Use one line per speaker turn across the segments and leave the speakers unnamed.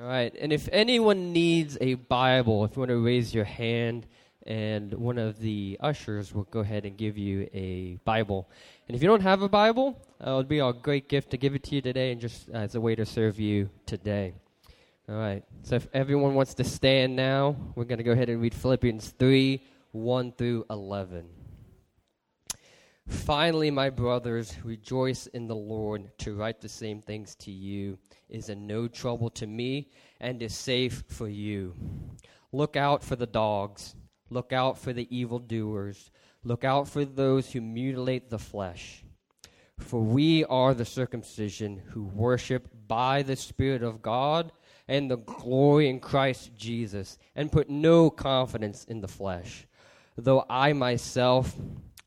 All right. And if anyone needs a Bible, if you want to raise your hand, and one of the ushers will go ahead and give you a Bible. And if you don't have a Bible, uh, it would be a great gift to give it to you today and just uh, as a way to serve you today. All right. So if everyone wants to stand now, we're going to go ahead and read Philippians 3 1 through 11. Finally, my brothers, rejoice in the Lord. To write the same things to you is a no trouble to me and is safe for you. Look out for the dogs, look out for the evildoers, look out for those who mutilate the flesh. For we are the circumcision who worship by the Spirit of God and the glory in Christ Jesus, and put no confidence in the flesh. Though I myself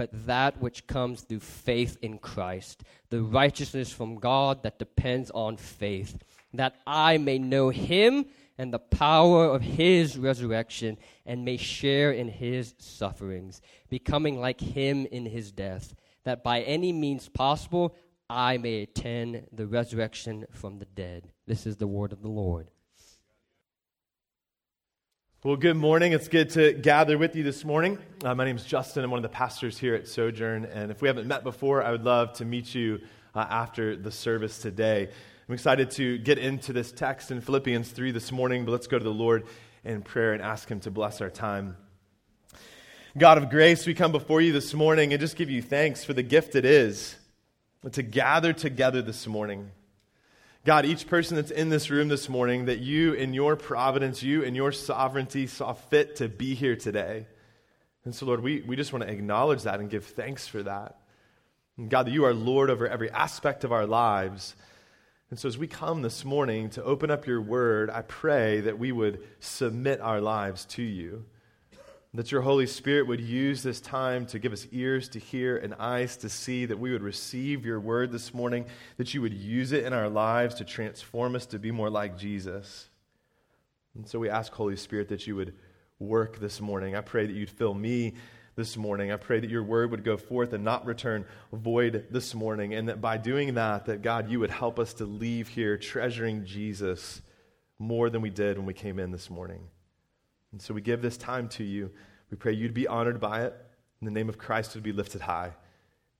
but that which comes through faith in Christ, the righteousness from God that depends on faith, that I may know him and the power of his resurrection and may share in his sufferings, becoming like him in his death, that by any means possible I may attain the resurrection from the dead. This is the word of the Lord.
Well, good morning. It's good to gather with you this morning. Uh, my name is Justin. I'm one of the pastors here at Sojourn. And if we haven't met before, I would love to meet you uh, after the service today. I'm excited to get into this text in Philippians 3 this morning, but let's go to the Lord in prayer and ask Him to bless our time. God of grace, we come before you this morning and just give you thanks for the gift it is to gather together this morning. God, each person that's in this room this morning, that you in your providence, you in your sovereignty saw fit to be here today. And so, Lord, we, we just want to acknowledge that and give thanks for that. And God, that you are Lord over every aspect of our lives. And so, as we come this morning to open up your word, I pray that we would submit our lives to you. That your Holy Spirit would use this time to give us ears to hear and eyes to see, that we would receive your word this morning, that you would use it in our lives to transform us to be more like Jesus. And so we ask, Holy Spirit, that you would work this morning. I pray that you'd fill me this morning. I pray that your word would go forth and not return void this morning, and that by doing that, that God, you would help us to leave here treasuring Jesus more than we did when we came in this morning. And so we give this time to you. We pray you'd be honored by it. In the name of Christ would be lifted high.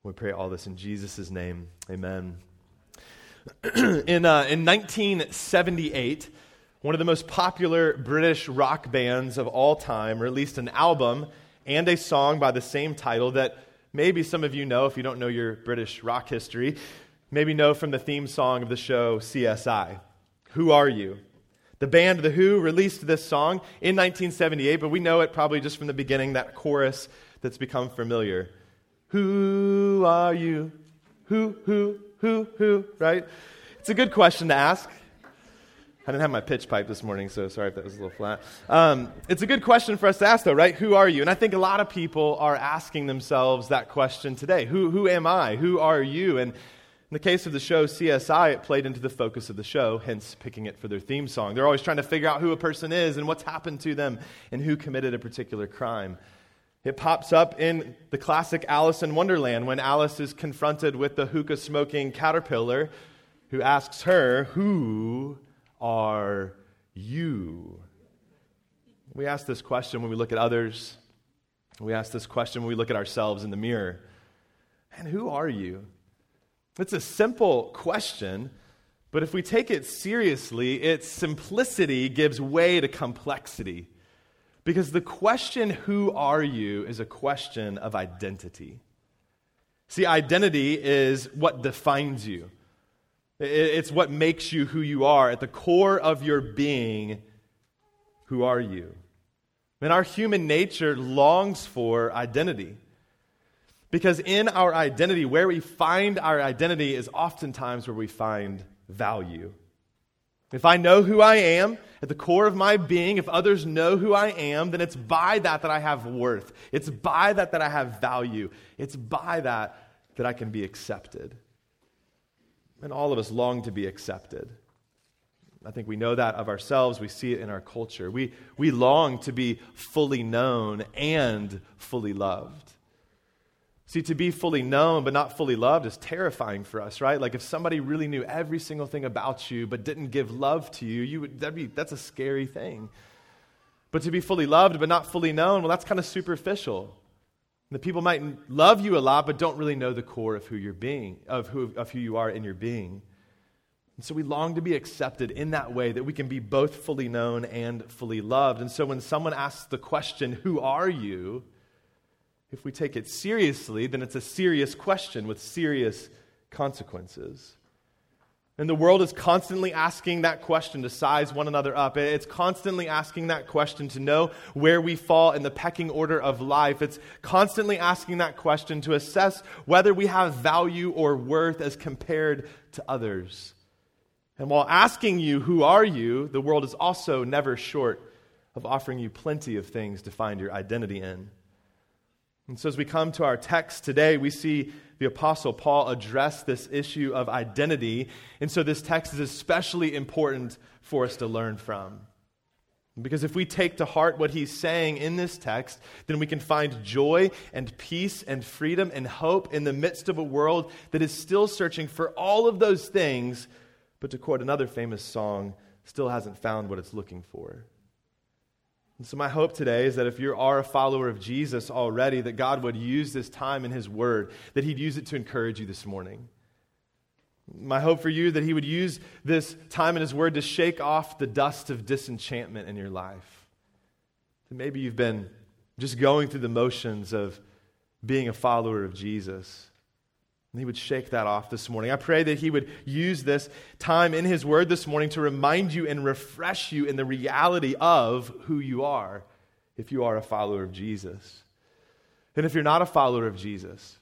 We pray all this in Jesus' name. Amen. in, uh, in 1978, one of the most popular British rock bands of all time released an album and a song by the same title that maybe some of you know if you don't know your British rock history, maybe know from the theme song of the show CSI. Who are you? The band The Who released this song in 1978, but we know it probably just from the beginning, that chorus that's become familiar. Who are you? Who, who, who, who, right? It's a good question to ask. I didn't have my pitch pipe this morning, so sorry if that was a little flat. Um, it's a good question for us to ask, though, right? Who are you? And I think a lot of people are asking themselves that question today. Who, who am I? Who are you? And in the case of the show CSI, it played into the focus of the show, hence picking it for their theme song. They're always trying to figure out who a person is and what's happened to them and who committed a particular crime. It pops up in the classic Alice in Wonderland when Alice is confronted with the hookah smoking caterpillar who asks her, Who are you? We ask this question when we look at others. We ask this question when we look at ourselves in the mirror. And who are you? It's a simple question, but if we take it seriously, its simplicity gives way to complexity. Because the question, who are you, is a question of identity. See, identity is what defines you, it's what makes you who you are. At the core of your being, who are you? And our human nature longs for identity. Because in our identity, where we find our identity is oftentimes where we find value. If I know who I am at the core of my being, if others know who I am, then it's by that that I have worth. It's by that that I have value. It's by that that I can be accepted. And all of us long to be accepted. I think we know that of ourselves. We see it in our culture. We, we long to be fully known and fully loved. See, to be fully known but not fully loved is terrifying for us, right? Like if somebody really knew every single thing about you but didn't give love to you, you would, that'd be, that's a scary thing. But to be fully loved but not fully known, well, that's kind of superficial. The people might love you a lot but don't really know the core of who you're being, of who, of who you are in your being. And so we long to be accepted in that way that we can be both fully known and fully loved. And so when someone asks the question, Who are you? If we take it seriously, then it's a serious question with serious consequences. And the world is constantly asking that question to size one another up. It's constantly asking that question to know where we fall in the pecking order of life. It's constantly asking that question to assess whether we have value or worth as compared to others. And while asking you, who are you, the world is also never short of offering you plenty of things to find your identity in. And so, as we come to our text today, we see the Apostle Paul address this issue of identity. And so, this text is especially important for us to learn from. Because if we take to heart what he's saying in this text, then we can find joy and peace and freedom and hope in the midst of a world that is still searching for all of those things, but to quote another famous song, still hasn't found what it's looking for. So, my hope today is that if you are a follower of Jesus already, that God would use this time in His Word, that He'd use it to encourage you this morning. My hope for you that He would use this time in His Word to shake off the dust of disenchantment in your life. That maybe you've been just going through the motions of being a follower of Jesus. And he would shake that off this morning. I pray that he would use this time in his word this morning to remind you and refresh you in the reality of who you are if you are a follower of Jesus. And if you're not a follower of Jesus,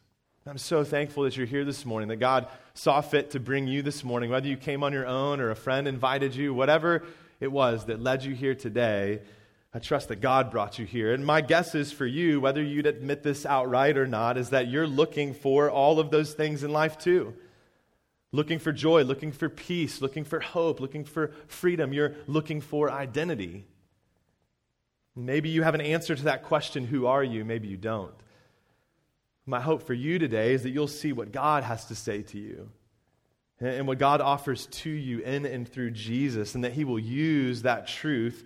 I'm so thankful that you're here this morning, that God saw fit to bring you this morning, whether you came on your own or a friend invited you, whatever it was that led you here today. I trust that God brought you here. And my guess is for you, whether you'd admit this outright or not, is that you're looking for all of those things in life too. Looking for joy, looking for peace, looking for hope, looking for freedom. You're looking for identity. Maybe you have an answer to that question who are you? Maybe you don't. My hope for you today is that you'll see what God has to say to you and what God offers to you in and through Jesus, and that He will use that truth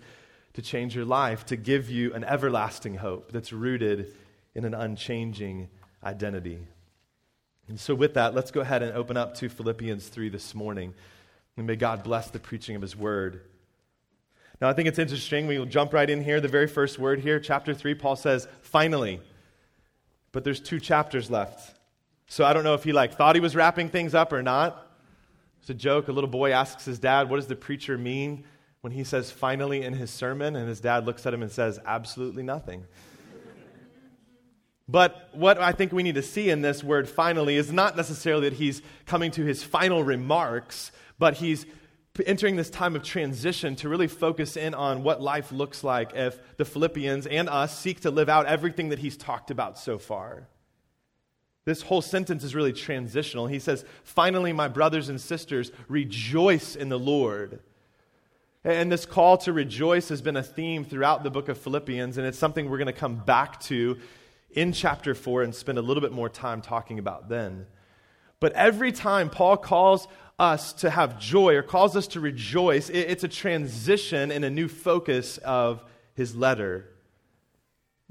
to change your life, to give you an everlasting hope that's rooted in an unchanging identity. And so, with that, let's go ahead and open up to Philippians 3 this morning. And may God bless the preaching of His word. Now, I think it's interesting. We'll jump right in here. The very first word here, chapter 3, Paul says, finally. But there's two chapters left. So I don't know if he like thought he was wrapping things up or not. It's a joke. A little boy asks his dad, What does the preacher mean when he says finally in his sermon, and his dad looks at him and says, absolutely nothing. But what I think we need to see in this word finally is not necessarily that he's coming to his final remarks, but he's entering this time of transition to really focus in on what life looks like if the Philippians and us seek to live out everything that he's talked about so far. This whole sentence is really transitional. He says, Finally, my brothers and sisters, rejoice in the Lord. And this call to rejoice has been a theme throughout the book of Philippians, and it's something we're going to come back to in chapter 4 and spend a little bit more time talking about then. But every time Paul calls us to have joy or calls us to rejoice, it's a transition and a new focus of his letter.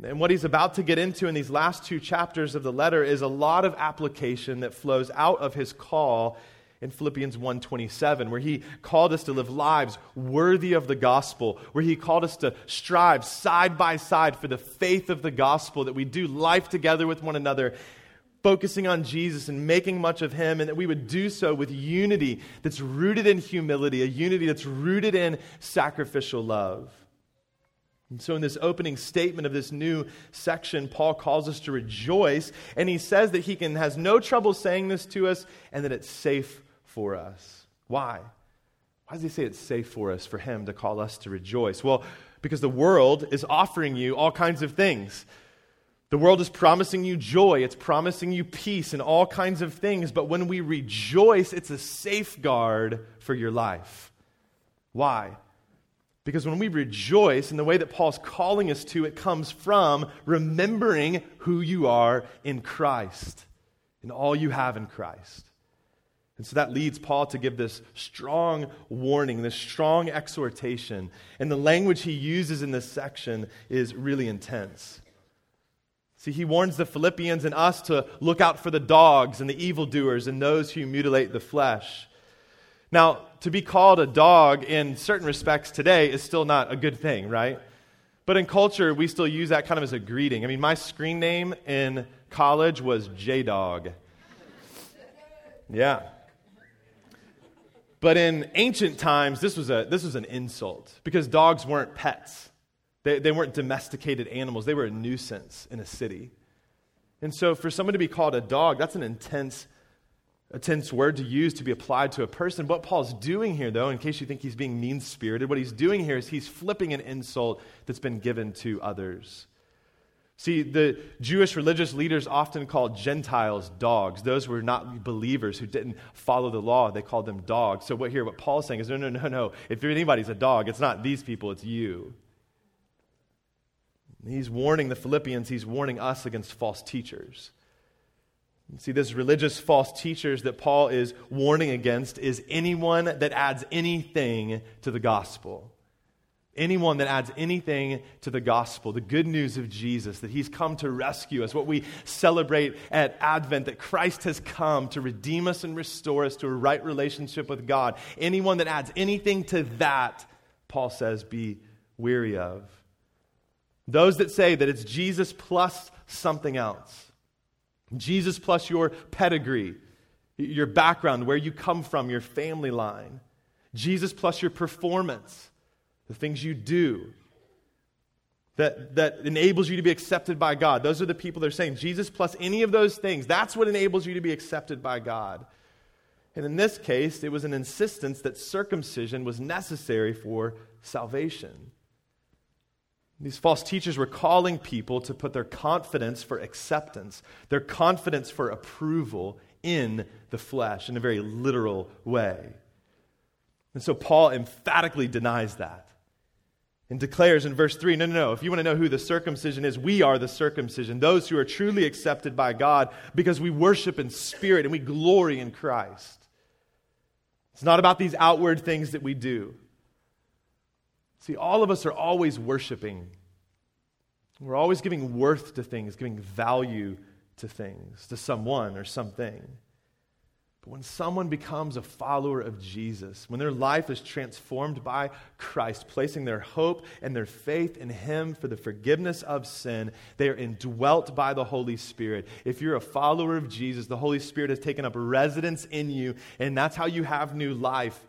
And what he's about to get into in these last two chapters of the letter is a lot of application that flows out of his call in Philippians 1:27 where he called us to live lives worthy of the gospel, where he called us to strive side by side for the faith of the gospel that we do life together with one another focusing on Jesus and making much of him and that we would do so with unity that's rooted in humility, a unity that's rooted in sacrificial love. And so, in this opening statement of this new section, Paul calls us to rejoice, and he says that he can, has no trouble saying this to us and that it's safe for us. Why? Why does he say it's safe for us, for him to call us to rejoice? Well, because the world is offering you all kinds of things. The world is promising you joy, it's promising you peace and all kinds of things, but when we rejoice, it's a safeguard for your life. Why? Because when we rejoice in the way that Paul's calling us to, it comes from remembering who you are in Christ and all you have in Christ. And so that leads Paul to give this strong warning, this strong exhortation. And the language he uses in this section is really intense. See, he warns the Philippians and us to look out for the dogs and the evildoers and those who mutilate the flesh. Now, to be called a dog in certain respects today is still not a good thing, right? But in culture, we still use that kind of as a greeting. I mean, my screen name in college was J Dog. Yeah. But in ancient times, this was, a, this was an insult because dogs weren't pets. They, they weren't domesticated animals, they were a nuisance in a city. And so, for someone to be called a dog, that's an intense a tense word to use to be applied to a person. What Paul's doing here, though, in case you think he's being mean spirited, what he's doing here is he's flipping an insult that's been given to others. See, the Jewish religious leaders often called Gentiles dogs. Those were not believers who didn't follow the law. They called them dogs. So, what here, what Paul's saying is no, no, no, no. If anybody's a dog, it's not these people, it's you. He's warning the Philippians, he's warning us against false teachers. See, this religious false teachers that Paul is warning against is anyone that adds anything to the gospel. Anyone that adds anything to the gospel, the good news of Jesus, that he's come to rescue us, what we celebrate at Advent, that Christ has come to redeem us and restore us to a right relationship with God. Anyone that adds anything to that, Paul says, be weary of. Those that say that it's Jesus plus something else. Jesus plus your pedigree, your background, where you come from, your family line. Jesus plus your performance, the things you do that, that enables you to be accepted by God. Those are the people that are saying Jesus plus any of those things. That's what enables you to be accepted by God. And in this case, it was an insistence that circumcision was necessary for salvation. These false teachers were calling people to put their confidence for acceptance, their confidence for approval in the flesh in a very literal way. And so Paul emphatically denies that and declares in verse 3 no, no, no. If you want to know who the circumcision is, we are the circumcision, those who are truly accepted by God because we worship in spirit and we glory in Christ. It's not about these outward things that we do. See, all of us are always worshiping. We're always giving worth to things, giving value to things, to someone or something. But when someone becomes a follower of Jesus, when their life is transformed by Christ, placing their hope and their faith in Him for the forgiveness of sin, they are indwelt by the Holy Spirit. If you're a follower of Jesus, the Holy Spirit has taken up residence in you, and that's how you have new life.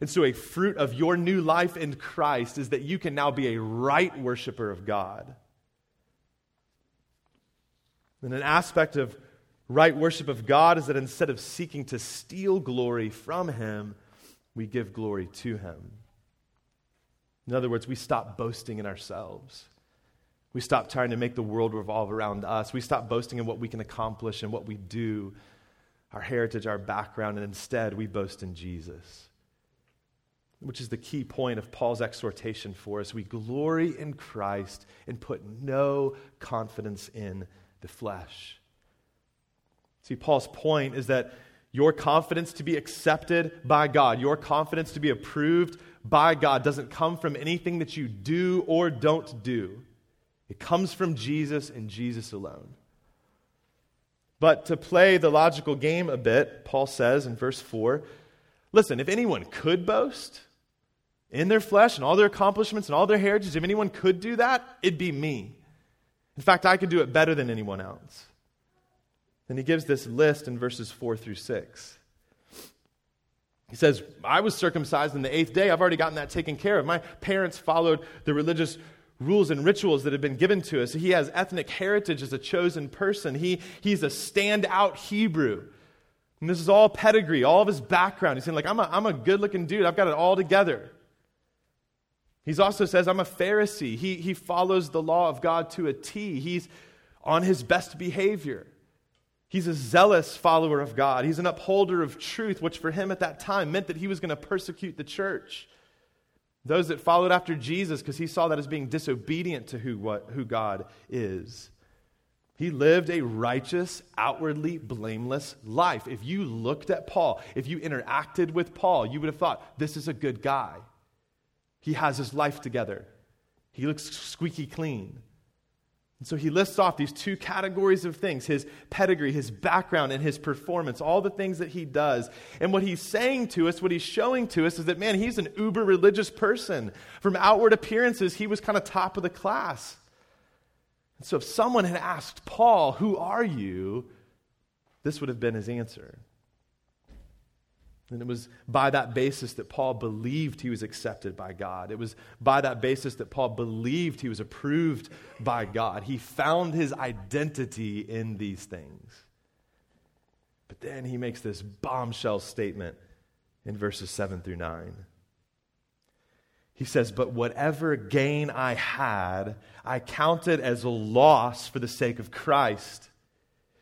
And so, a fruit of your new life in Christ is that you can now be a right worshiper of God. And an aspect of right worship of God is that instead of seeking to steal glory from Him, we give glory to Him. In other words, we stop boasting in ourselves. We stop trying to make the world revolve around us. We stop boasting in what we can accomplish and what we do, our heritage, our background, and instead we boast in Jesus which is the key point of Paul's exhortation for us. We glory in Christ and put no confidence in the flesh. See, Paul's point is that your confidence to be accepted by God, your confidence to be approved by God, doesn't come from anything that you do or don't do. It comes from Jesus and Jesus alone. But to play the logical game a bit, Paul says in verse 4 Listen, if anyone could boast in their flesh and all their accomplishments and all their heritage, if anyone could do that, it'd be me. In fact, I could do it better than anyone else. Then he gives this list in verses 4 through 6. He says, I was circumcised in the eighth day. I've already gotten that taken care of. My parents followed the religious rules and rituals that have been given to us. He has ethnic heritage as a chosen person. He, he's a standout Hebrew. And this is all pedigree, all of his background. He's saying, like, I'm a, I'm a good looking dude. I've got it all together. He also says, I'm a Pharisee. He, he follows the law of God to a T. He's on his best behavior. He's a zealous follower of God. He's an upholder of truth, which for him at that time meant that he was going to persecute the church. Those that followed after Jesus, because he saw that as being disobedient to who, what, who God is. He lived a righteous, outwardly blameless life. If you looked at Paul, if you interacted with Paul, you would have thought, this is a good guy. He has his life together. He looks squeaky clean. And so he lists off these two categories of things his pedigree, his background, and his performance, all the things that he does. And what he's saying to us, what he's showing to us, is that, man, he's an uber religious person. From outward appearances, he was kind of top of the class. And so if someone had asked Paul, Who are you? this would have been his answer. And it was by that basis that Paul believed he was accepted by God. It was by that basis that Paul believed he was approved by God. He found his identity in these things. But then he makes this bombshell statement in verses 7 through 9. He says, But whatever gain I had, I counted as a loss for the sake of Christ.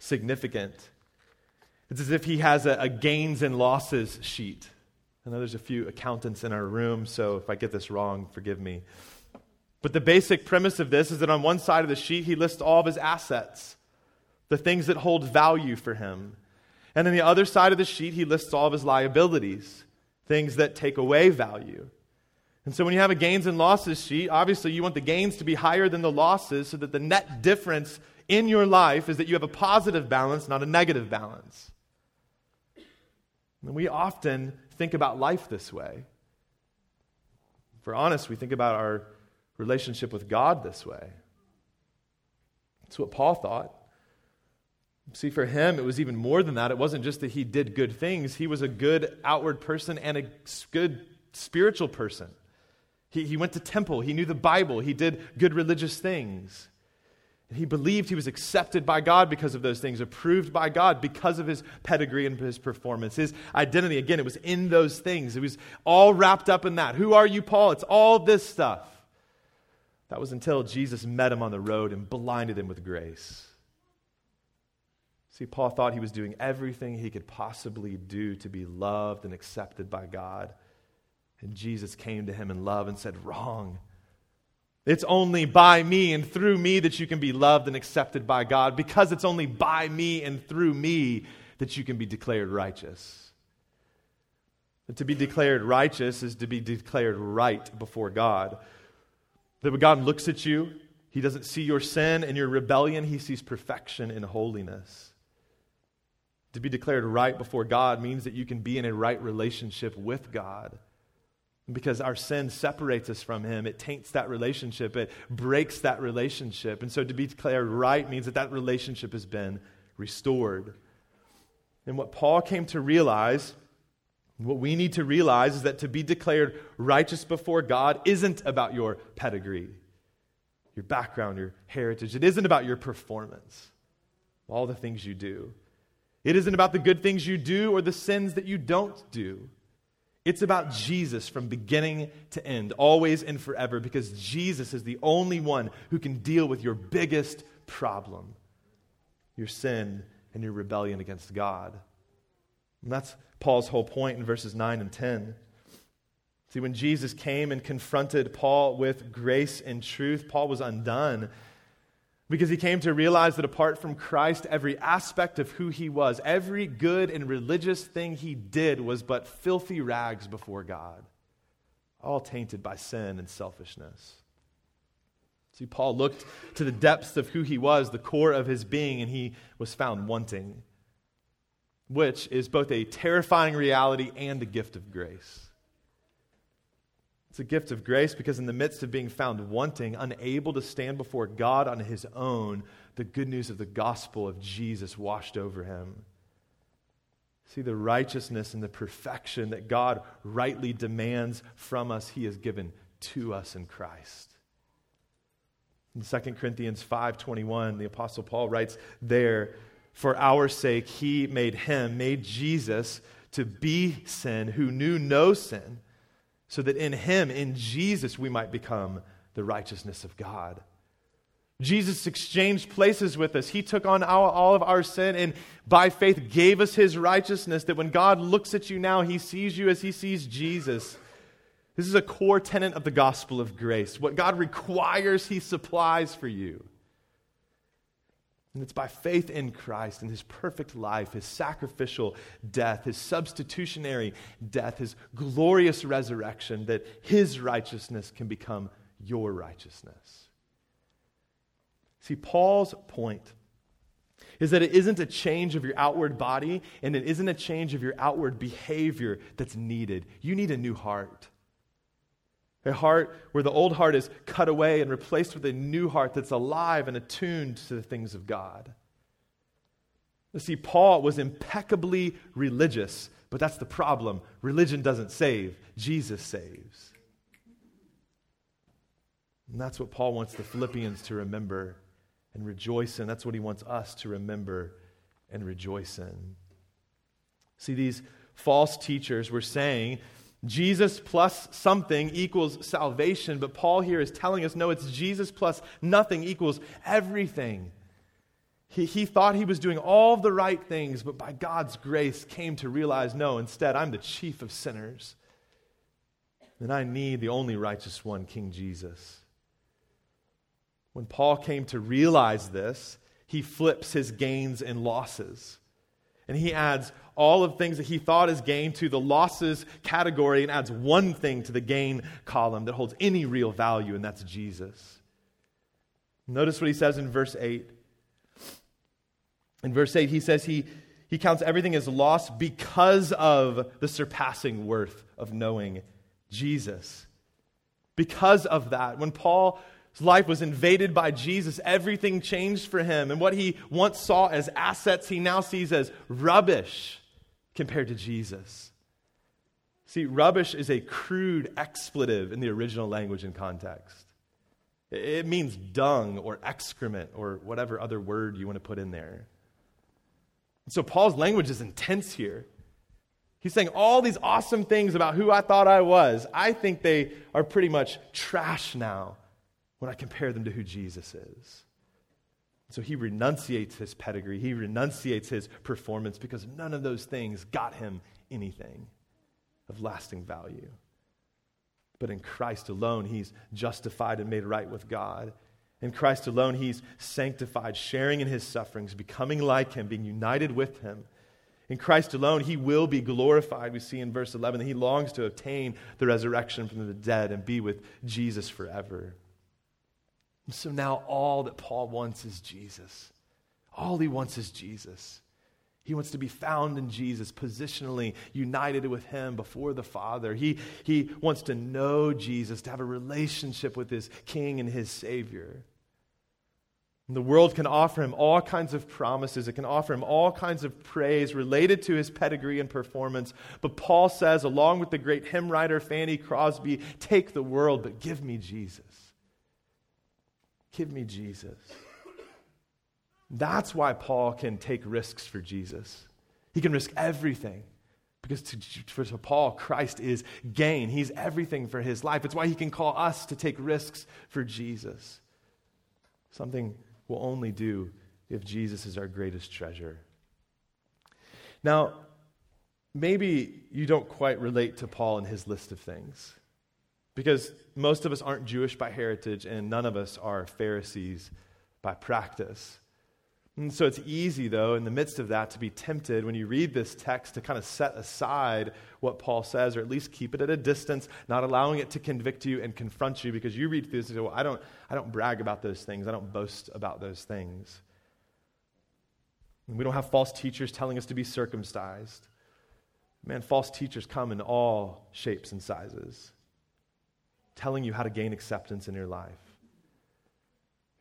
significant. It's as if he has a, a gains and losses sheet. I know there's a few accountants in our room, so if I get this wrong, forgive me. But the basic premise of this is that on one side of the sheet, he lists all of his assets, the things that hold value for him. And on the other side of the sheet, he lists all of his liabilities, things that take away value. And so when you have a gains and losses sheet, obviously you want the gains to be higher than the losses so that the net difference in your life is that you have a positive balance, not a negative balance. And we often think about life this way. If we're honest, we think about our relationship with God this way. That's what Paul thought. See, for him, it was even more than that. It wasn't just that he did good things, he was a good outward person and a good spiritual person. He, he went to temple, he knew the Bible, he did good religious things. He believed he was accepted by God because of those things, approved by God because of his pedigree and his performance. His identity, again, it was in those things. It was all wrapped up in that. Who are you, Paul? It's all this stuff. That was until Jesus met him on the road and blinded him with grace. See, Paul thought he was doing everything he could possibly do to be loved and accepted by God. And Jesus came to him in love and said, Wrong. It's only by me and through me that you can be loved and accepted by God because it's only by me and through me that you can be declared righteous. And to be declared righteous is to be declared right before God. That when God looks at you, he doesn't see your sin and your rebellion, he sees perfection and holiness. To be declared right before God means that you can be in a right relationship with God because our sin separates us from him. It taints that relationship. It breaks that relationship. And so to be declared right means that that relationship has been restored. And what paul came to realize what we need to realize is that to be declared righteous before god isn't about your pedigree your background your heritage. It isn't about your performance all the things you do. It isn't about the good things you do or the sins that you don't do it's about Jesus from beginning to end, always and forever, because Jesus is the only one who can deal with your biggest problem your sin and your rebellion against God. And that's Paul's whole point in verses 9 and 10. See, when Jesus came and confronted Paul with grace and truth, Paul was undone because he came to realize that apart from Christ, every aspect of who he was, every good and religious thing he did was but filthy rags before God, all tainted by sin and selfishness. See, Paul looked to the depths of who he was, the core of his being, and he was found wanting, which is both a terrifying reality and a gift of grace. It's a gift of grace because, in the midst of being found wanting, unable to stand before God on his own, the good news of the gospel of Jesus washed over him. See, the righteousness and the perfection that God rightly demands from us, he has given to us in Christ. In 2 Corinthians 5:21, the apostle Paul writes there, "For our sake he made him, made Jesus to be sin who knew no sin." So that in him, in Jesus, we might become the righteousness of God. Jesus exchanged places with us. He took on our, all of our sin and by faith gave us his righteousness. That when God looks at you now, he sees you as he sees Jesus. This is a core tenet of the gospel of grace. What God requires, he supplies for you. And it's by faith in Christ and his perfect life, his sacrificial death, his substitutionary death, his glorious resurrection, that his righteousness can become your righteousness. See, Paul's point is that it isn't a change of your outward body and it isn't a change of your outward behavior that's needed. You need a new heart. A heart where the old heart is cut away and replaced with a new heart that's alive and attuned to the things of God. You see, Paul was impeccably religious, but that's the problem. Religion doesn't save, Jesus saves. And that's what Paul wants the Philippians to remember and rejoice in. That's what he wants us to remember and rejoice in. See, these false teachers were saying Jesus plus something equals salvation, but Paul here is telling us no, it's Jesus plus nothing equals everything. He, he thought he was doing all the right things, but by God's grace came to realize no, instead, I'm the chief of sinners. And I need the only righteous one, King Jesus. When Paul came to realize this, he flips his gains and losses. And he adds all of things that he thought is gain to the losses category and adds one thing to the gain column that holds any real value, and that's Jesus. Notice what he says in verse 8. In verse 8, he says he, he counts everything as loss because of the surpassing worth of knowing Jesus. Because of that, when Paul's life was invaded by Jesus. Everything changed for him. And what he once saw as assets, he now sees as rubbish compared to Jesus. See, rubbish is a crude expletive in the original language and context. It means dung or excrement or whatever other word you want to put in there. so Paul's language is intense here. He's saying all these awesome things about who I thought I was. I think they are pretty much trash now when I compare them to who Jesus is. So he renunciates his pedigree, he renunciates his performance because none of those things got him anything of lasting value. But in Christ alone, he's justified and made right with God. In Christ alone, he's sanctified, sharing in his sufferings, becoming like him, being united with him. In Christ alone, he will be glorified. We see in verse 11 that he longs to obtain the resurrection from the dead and be with Jesus forever. So now all that Paul wants is Jesus. All he wants is Jesus. He wants to be found in Jesus, positionally united with him before the Father. He, he wants to know Jesus, to have a relationship with his King and his Savior. And the world can offer him all kinds of promises. It can offer him all kinds of praise related to his pedigree and performance. But Paul says, along with the great hymn writer Fanny Crosby, take the world, but give me Jesus. Give me Jesus. That's why Paul can take risks for Jesus. He can risk everything because to, for Paul, Christ is gain. He's everything for his life. It's why he can call us to take risks for Jesus. Something we'll only do if Jesus is our greatest treasure. Now, maybe you don't quite relate to Paul and his list of things. Because most of us aren't Jewish by heritage, and none of us are Pharisees by practice. And so it's easy, though, in the midst of that, to be tempted when you read this text to kind of set aside what Paul says, or at least keep it at a distance, not allowing it to convict you and confront you, because you read through this and say, Well, I don't, I don't brag about those things, I don't boast about those things. We don't have false teachers telling us to be circumcised. Man, false teachers come in all shapes and sizes, telling you how to gain acceptance in your life.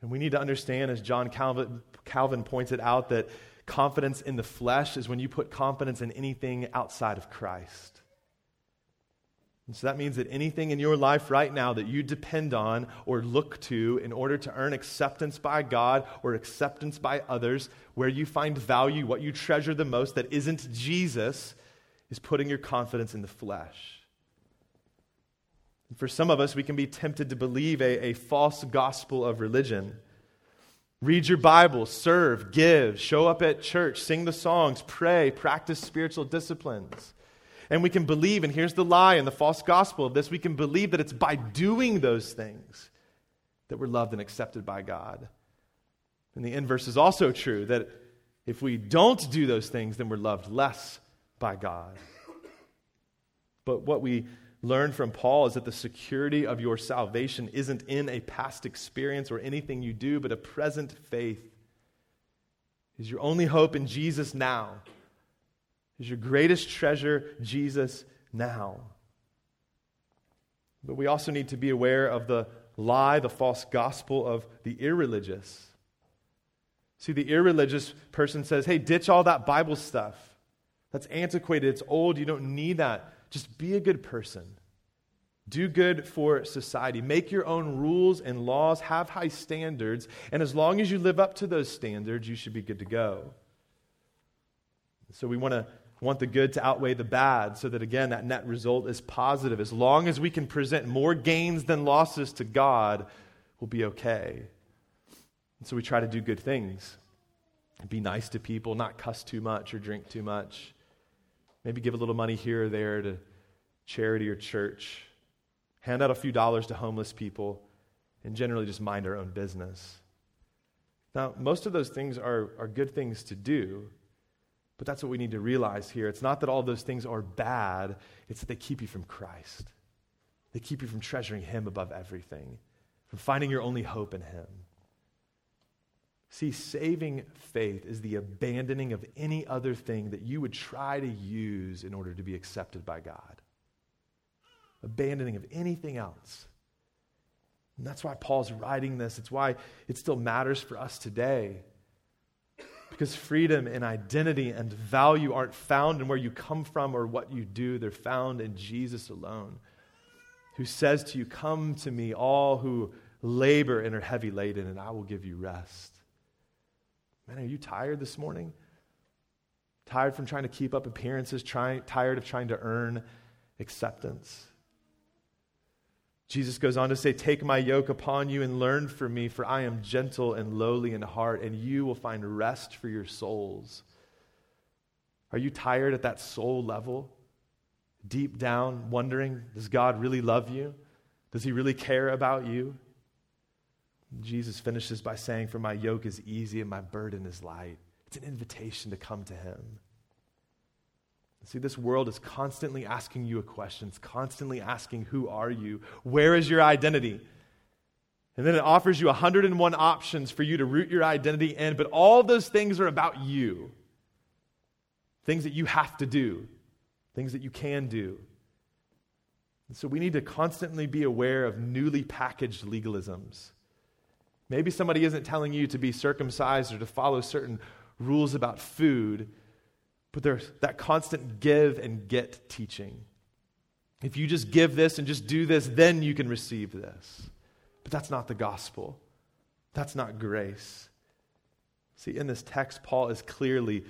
And we need to understand, as John Calvin, Calvin pointed out, that confidence in the flesh is when you put confidence in anything outside of Christ. And so that means that anything in your life right now that you depend on or look to in order to earn acceptance by God or acceptance by others, where you find value, what you treasure the most that isn't Jesus, is putting your confidence in the flesh. And for some of us, we can be tempted to believe a, a false gospel of religion. Read your Bible, serve, give, show up at church, sing the songs, pray, practice spiritual disciplines. And we can believe, and here's the lie and the false gospel of this we can believe that it's by doing those things that we're loved and accepted by God. And the inverse is also true that if we don't do those things, then we're loved less by God. But what we learn from Paul is that the security of your salvation isn't in a past experience or anything you do, but a present faith. Is your only hope in Jesus now? Is your greatest treasure Jesus now? But we also need to be aware of the lie, the false gospel of the irreligious. See, the irreligious person says, hey, ditch all that Bible stuff. That's antiquated, it's old, you don't need that. Just be a good person. Do good for society. Make your own rules and laws, have high standards, and as long as you live up to those standards, you should be good to go. So we want to want the good to outweigh the bad so that again that net result is positive. As long as we can present more gains than losses to God, we'll be okay. And so we try to do good things. Be nice to people, not cuss too much or drink too much. Maybe give a little money here or there to charity or church. Hand out a few dollars to homeless people and generally just mind our own business. Now, most of those things are, are good things to do, but that's what we need to realize here. It's not that all those things are bad, it's that they keep you from Christ. They keep you from treasuring Him above everything, from finding your only hope in Him. See, saving faith is the abandoning of any other thing that you would try to use in order to be accepted by God. Abandoning of anything else. And that's why Paul's writing this. It's why it still matters for us today. Because freedom and identity and value aren't found in where you come from or what you do, they're found in Jesus alone, who says to you, Come to me, all who labor and are heavy laden, and I will give you rest. Man, are you tired this morning? Tired from trying to keep up appearances, tired of trying to earn acceptance? Jesus goes on to say, Take my yoke upon you and learn from me, for I am gentle and lowly in heart, and you will find rest for your souls. Are you tired at that soul level? Deep down, wondering, does God really love you? Does he really care about you? Jesus finishes by saying, For my yoke is easy and my burden is light. It's an invitation to come to him. See, this world is constantly asking you a question. It's constantly asking, Who are you? Where is your identity? And then it offers you 101 options for you to root your identity in, but all those things are about you. Things that you have to do, things that you can do. And so we need to constantly be aware of newly packaged legalisms Maybe somebody isn't telling you to be circumcised or to follow certain rules about food, but there's that constant give and get teaching. If you just give this and just do this, then you can receive this. But that's not the gospel. That's not grace. See, in this text, Paul is clearly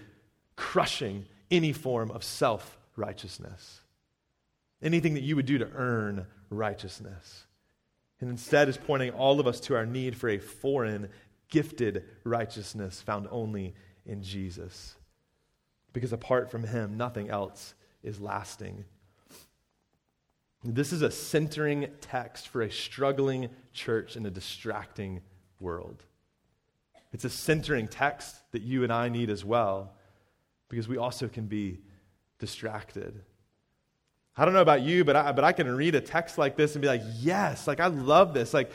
crushing any form of self righteousness, anything that you would do to earn righteousness and instead is pointing all of us to our need for a foreign, gifted righteousness found only in Jesus. Because apart from him, nothing else is lasting. This is a centering text for a struggling church in a distracting world. It's a centering text that you and I need as well because we also can be distracted. I don't know about you, but I, but I can read a text like this and be like, yes, like I love this. Like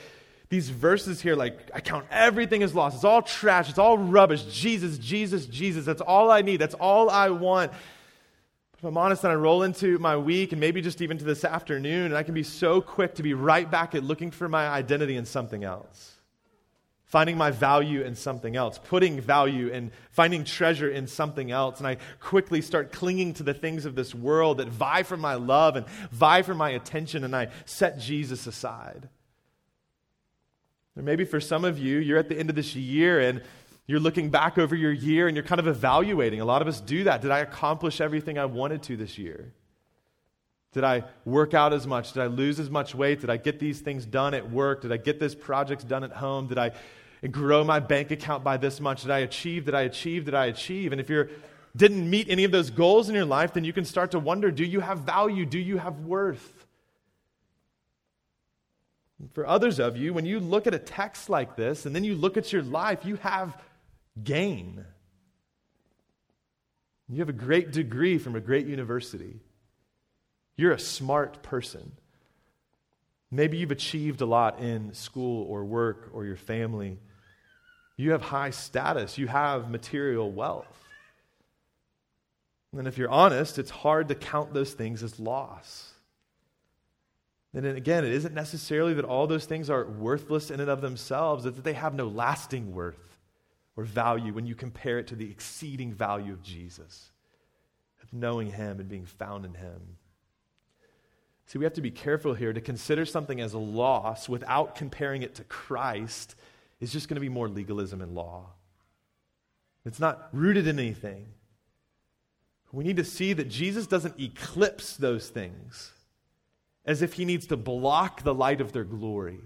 these verses here, like I count everything as lost. It's all trash. It's all rubbish. Jesus, Jesus, Jesus. That's all I need. That's all I want. But if I'm honest, then I roll into my week and maybe just even to this afternoon, and I can be so quick to be right back at looking for my identity in something else finding my value in something else, putting value and finding treasure in something else. And I quickly start clinging to the things of this world that vie for my love and vie for my attention, and I set Jesus aside. Or maybe for some of you, you're at the end of this year and you're looking back over your year and you're kind of evaluating. A lot of us do that. Did I accomplish everything I wanted to this year? Did I work out as much? Did I lose as much weight? Did I get these things done at work? Did I get this projects done at home? Did I and grow my bank account by this much? Did I achieve? Did I achieve? Did I achieve? And if you didn't meet any of those goals in your life, then you can start to wonder do you have value? Do you have worth? For others of you, when you look at a text like this and then you look at your life, you have gain. You have a great degree from a great university. You're a smart person. Maybe you've achieved a lot in school or work or your family. You have high status, you have material wealth. And if you're honest, it's hard to count those things as loss. And again, it isn't necessarily that all those things are worthless in and of themselves, it's that they have no lasting worth or value when you compare it to the exceeding value of Jesus, of knowing Him and being found in Him. See, we have to be careful here to consider something as a loss without comparing it to Christ is just going to be more legalism and law. It's not rooted in anything. We need to see that Jesus doesn't eclipse those things as if he needs to block the light of their glory.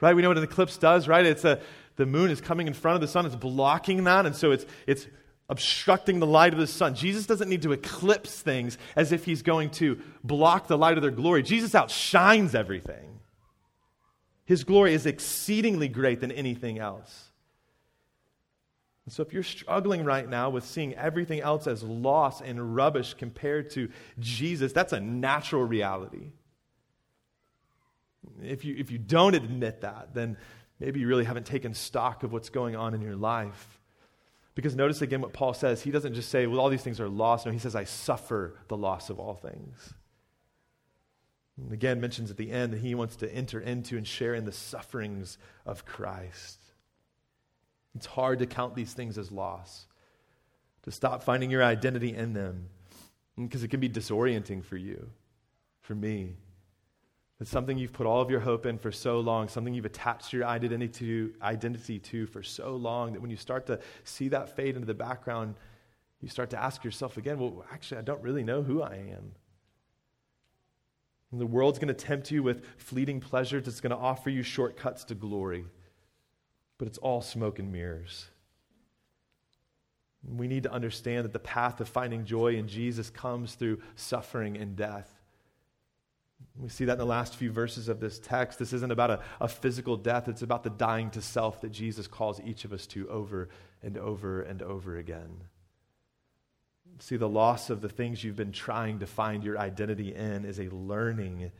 Right? We know what an eclipse does, right? It's a, the moon is coming in front of the sun, it's blocking that, and so it's, it's obstructing the light of the sun. Jesus doesn't need to eclipse things as if he's going to block the light of their glory. Jesus outshines everything. His glory is exceedingly great than anything else. And so, if you're struggling right now with seeing everything else as loss and rubbish compared to Jesus, that's a natural reality. If you, if you don't admit that, then maybe you really haven't taken stock of what's going on in your life. Because notice again what Paul says. He doesn't just say, well, all these things are lost. No, he says, I suffer the loss of all things. And again, mentions at the end that he wants to enter into and share in the sufferings of Christ. It's hard to count these things as loss, to stop finding your identity in them, because it can be disorienting for you, for me. It's something you've put all of your hope in for so long, something you've attached your identity to, identity to for so long that when you start to see that fade into the background, you start to ask yourself again, well, actually, I don't really know who I am. And the world's going to tempt you with fleeting pleasures, it's going to offer you shortcuts to glory. But it's all smoke and mirrors. We need to understand that the path of finding joy in Jesus comes through suffering and death. We see that in the last few verses of this text. This isn't about a, a, physical death, it's about the dying to self that Jesus calls each of us to over and over and over again. See, the loss of the things you've been trying to find your identity in is a learning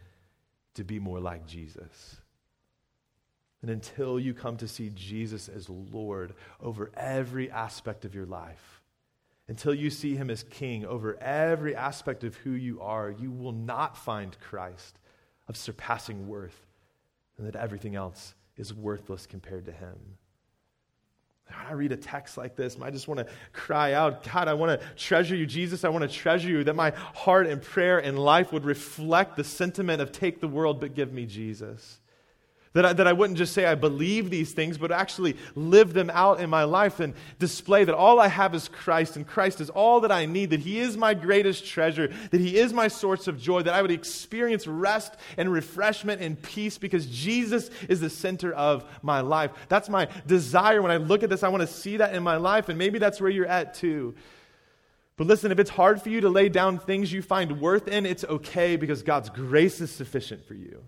to be more like Jesus. And until you come to see Jesus as Lord over every aspect of your life, until you see him as king over every aspect of who you are, you will not find Christ of surpassing worth and that everything else is worthless compared to him. I read a text like this, I just want to cry out, God, I want to treasure you. Jesus, I want to treasure you. That my heart and prayer and life would reflect the sentiment of take the world, but give me Jesus. That I, that I wouldn't just say I believe these things, but actually live them out in my life and display that all I have is Christ, and Christ is all that I need, that He is my greatest treasure, that He is my source of joy, that I would experience rest and refreshment and peace because Jesus is the center of my life. That's my desire. When I look at this, I want to see that in my life, and maybe that's where you're at too. But listen, if it's hard for you to lay down things you find worth in, it's okay because God's grace is sufficient for you.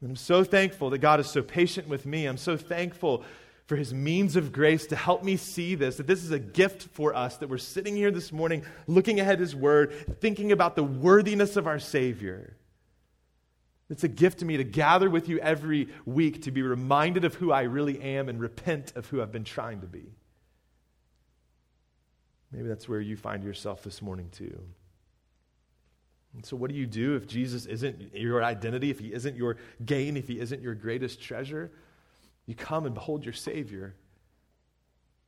And I'm so thankful that God is so patient with me. I'm so thankful for his means of grace to help me see this, that this is a gift for us, that we're sitting here this morning looking ahead his word, thinking about the worthiness of our Savior. It's a gift to me to gather with you every week to be reminded of who I really am and repent of who I've been trying to be. Maybe that's where you find yourself this morning, too. And so, what do you do if Jesus isn't your identity, if he isn't your gain, if he isn't your greatest treasure? You come and behold your Savior.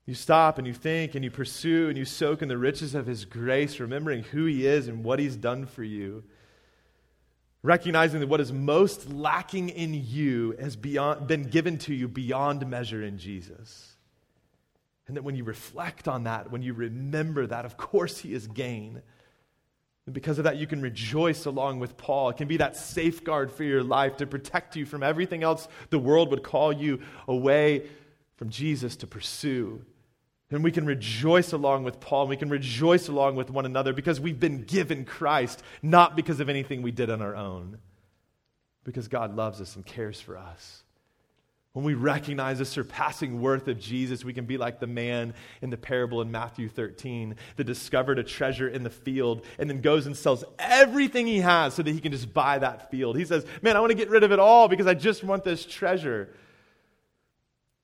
You stop and you think and you pursue and you soak in the riches of his grace, remembering who he is and what he's done for you. Recognizing that what is most lacking in you has beyond, been given to you beyond measure in Jesus. And that when you reflect on that, when you remember that, of course, he is gain. And because of that, you can rejoice along with Paul. It can be that safeguard for your life to protect you from everything else the world would call you away from Jesus to pursue. And we can rejoice along with Paul. And we can rejoice along with one another because we've been given Christ, not because of anything we did on our own, because God loves us and cares for us. When we recognize the surpassing worth of Jesus, we can be like the man in the parable in Matthew 13 that discovered a treasure in the field and then goes and sells everything he has so that he can just buy that field. He says, Man, I want to get rid of it all because I just want this treasure.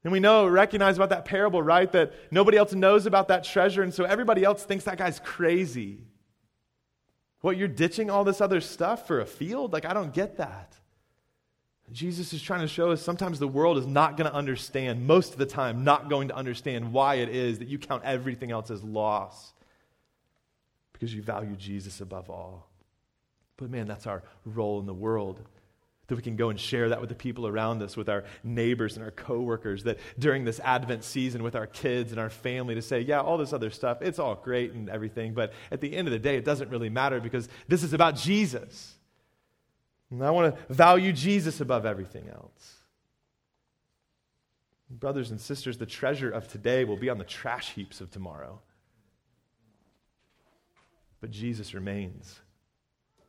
And we know, recognize about that parable, right? That nobody else knows about that treasure, and so everybody else thinks that guy's crazy. What, you're ditching all this other stuff for a field? Like, I don't get that. Jesus is trying to show us sometimes the world is not going to understand, most of the time, not going to understand why it is that you count everything else as loss because you value Jesus above all. But man, that's our role in the world. That we can go and share that with the people around us, with our neighbors and our coworkers, that during this Advent season with our kids and our family to say, yeah, all this other stuff, it's all great and everything, but at the end of the day, it doesn't really matter because this is about Jesus. And I want to value Jesus above everything else. Brothers and sisters, the treasure of today will be on the trash heaps of tomorrow. But Jesus remains.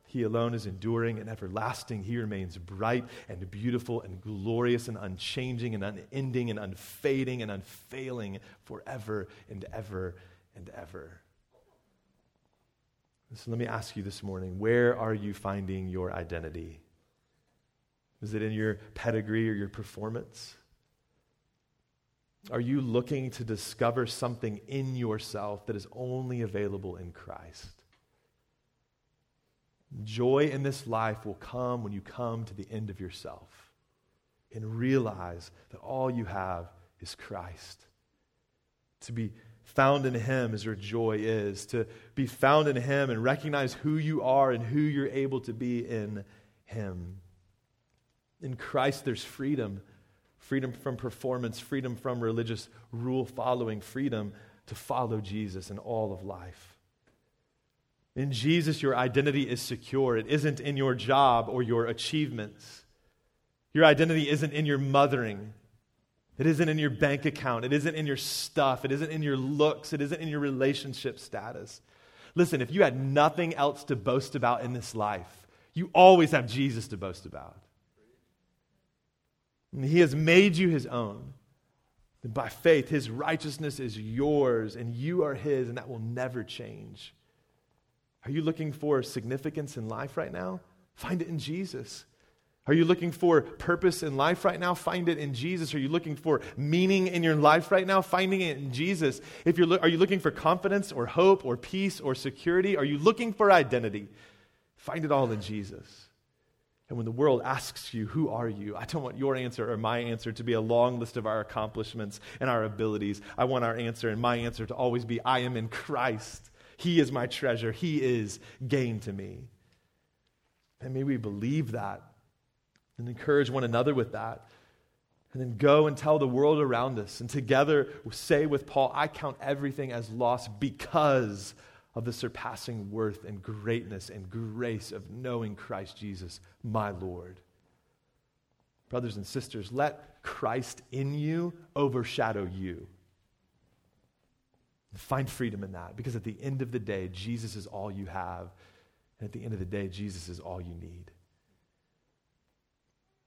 He alone is enduring and everlasting. He remains bright and beautiful and glorious and unchanging and unending and unfading and unfailing forever and ever and ever. So let me ask you this morning where are you finding your identity? Is it in your pedigree or your performance? Are you looking to discover something in yourself that is only available in Christ? Joy in this life will come when you come to the end of yourself and realize that all you have is Christ. To be found in Him is where joy is. To be found in Him and recognize who you are and who you're able to be in Him. In Christ, there's freedom freedom from performance, freedom from religious rule following, freedom to follow Jesus in all of life. In Jesus, your identity is secure. It isn't in your job or your achievements. Your identity isn't in your mothering. It isn't in your bank account. It isn't in your stuff. It isn't in your looks. It isn't in your relationship status. Listen, if you had nothing else to boast about in this life, you always have Jesus to boast about. And he has made you his own. And by faith, his righteousness is yours, and you are his, and that will never change. Are you looking for significance in life right now? Find it in Jesus. Are you looking for purpose in life right now? Find it in Jesus. Are you looking for meaning in your life right now? Finding it in Jesus. If you're lo- are you looking for confidence or hope or peace or security? Are you looking for identity? Find it all in Jesus. And when the world asks you, Who are you? I don't want your answer or my answer to be a long list of our accomplishments and our abilities. I want our answer and my answer to always be, I am in Christ. He is my treasure. He is gain to me. And may we believe that and encourage one another with that. And then go and tell the world around us. And together say with Paul, I count everything as loss because of the surpassing worth and greatness and grace of knowing Christ Jesus, my Lord. Brothers and sisters, let Christ in you overshadow you. Find freedom in that because at the end of the day, Jesus is all you have. And at the end of the day, Jesus is all you need.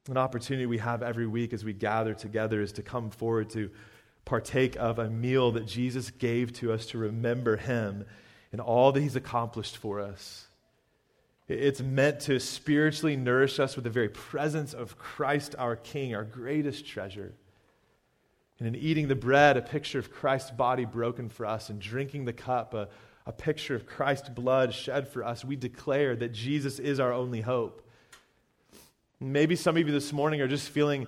An opportunity we have every week as we gather together is to come forward to partake of a meal that Jesus gave to us to remember him and all that he's accomplished for us. It's meant to spiritually nourish us with the very presence of Christ our King, our greatest treasure. And in eating the bread, a picture of Christ's body broken for us, and drinking the cup, a, a picture of Christ's blood shed for us, we declare that Jesus is our only hope. Maybe some of you this morning are just feeling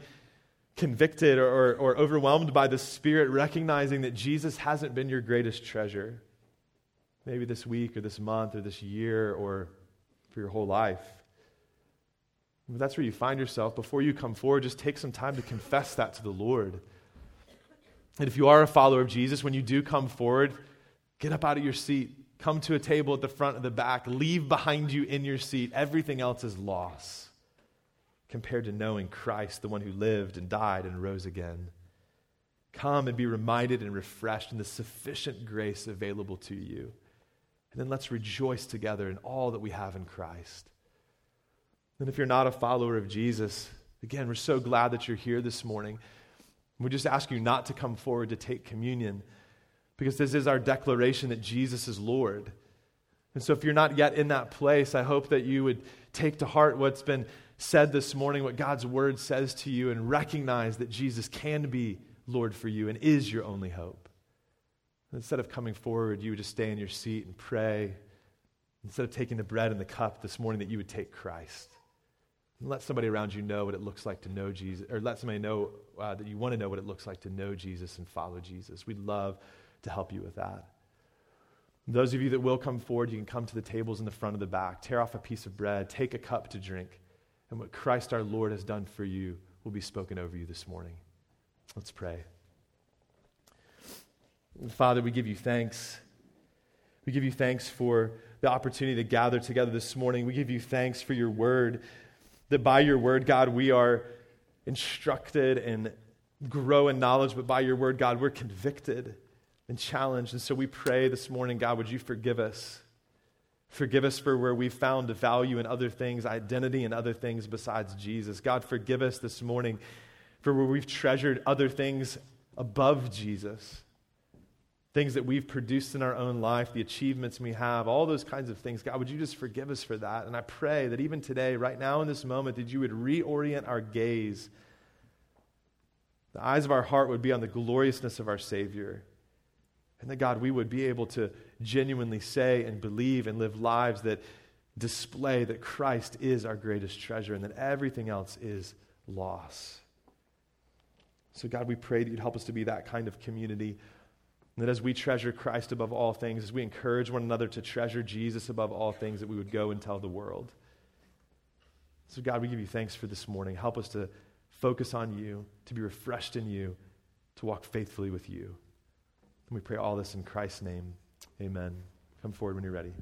convicted or, or, or, overwhelmed by the Spirit, recognizing that Jesus hasn't been your greatest treasure. Maybe this week or this month or this year or for your whole life. If that's where you find yourself, before you come forward, just take some time to confess that to the Lord. And if you are a follower of Jesus, when you do come forward, get up out of your seat, come to a table at the front of the back, leave behind you in your seat. Everything else is loss compared to knowing Christ, the one who lived and died and rose again. Come and be reminded and refreshed in the sufficient grace available to you. And then let's rejoice together in all that we have in Christ. And if you're not a follower of Jesus, again, we're so glad that you're here this morning. We just ask you not to come forward to take communion because this is our declaration that Jesus is Lord. And so, if you're not yet in that place, I hope that you would take to heart what's been said this morning, what God's word says to you, and recognize that Jesus can be Lord for you and is your only hope. Instead of coming forward, you would just stay in your seat and pray. Instead of taking the bread and the cup this morning, that you would take Christ. And let somebody around you know what it looks like to know Jesus, or let somebody know uh, that you want to know what it looks like to know Jesus and follow Jesus. We'd love to help you with that. Those of you that will come forward, you can come to the tables in the front of the back, tear off a piece of bread, take a cup to drink, and what Christ our Lord has done for you will be spoken over you this morning. Let's pray. Father, we give you thanks. We give you thanks for the opportunity to gather together this morning. We give you thanks for your word, that by your word, God, we are instructed and grow in knowledge, but by your word, God, we're convicted and challenged. And so we pray this morning, God, would you forgive us? Forgive us for where we found value in other things, identity in other things besides Jesus. God, forgive us this morning for where we've treasured other things above Jesus things that we've produced in our own life, the achievements we have, all those kinds of things. God, would you just forgive us for that? And I pray that even today, right now in this moment, that you would reorient our gaze. The eyes of our heart would be on the gloriousness of our Savior. And that, God, we would be able to genuinely say and believe and live lives that display that Christ is our greatest treasure and that everything else is loss. So, God, we pray that you'd help us to be that kind of community that as we treasure Christ above all things, as we encourage one another to treasure Jesus above all things, that we would go and tell the world. So, God, we give you thanks for this morning. Help us to focus on you, to be refreshed in you, to walk faithfully with you. And we pray all this in Christ's name. Amen. Come forward when you're ready.